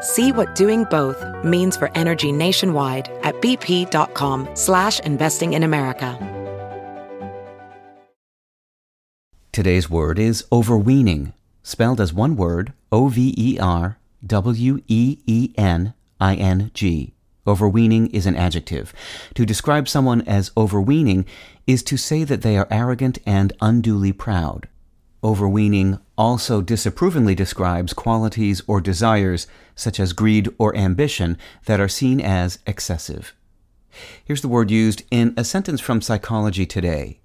See what doing both means for energy nationwide at bp.com slash investing in America. Today's word is overweening, spelled as one word, O-V-E-R-W-E-E-N-I-N-G. Overweening is an adjective. To describe someone as overweening is to say that they are arrogant and unduly proud. Overweening also disapprovingly describes qualities or desires, such as greed or ambition, that are seen as excessive. Here's the word used in a sentence from Psychology Today.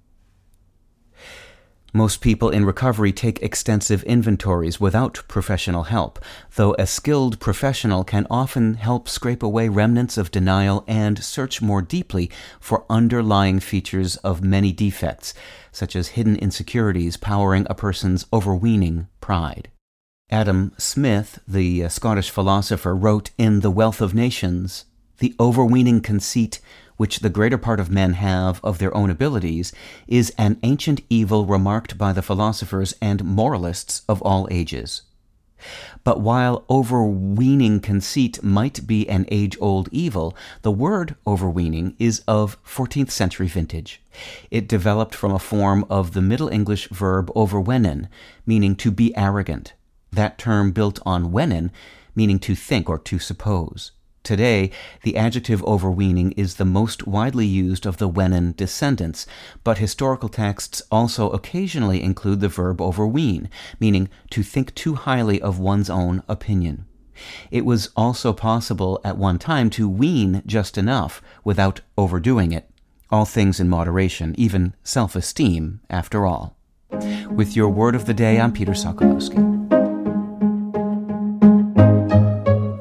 Most people in recovery take extensive inventories without professional help, though a skilled professional can often help scrape away remnants of denial and search more deeply for underlying features of many defects, such as hidden insecurities powering a person's overweening pride. Adam Smith, the uh, Scottish philosopher, wrote in The Wealth of Nations The overweening conceit which the greater part of men have of their own abilities, is an ancient evil remarked by the philosophers and moralists of all ages. But while overweening conceit might be an age old evil, the word overweening is of 14th century vintage. It developed from a form of the Middle English verb overwenen, meaning to be arrogant. That term built on wenen, meaning to think or to suppose. Today, the adjective overweening is the most widely used of the Wenen descendants, but historical texts also occasionally include the verb overween, meaning to think too highly of one's own opinion. It was also possible at one time to ween just enough without overdoing it. All things in moderation, even self esteem, after all. With your word of the day, I'm Peter Sokolowski.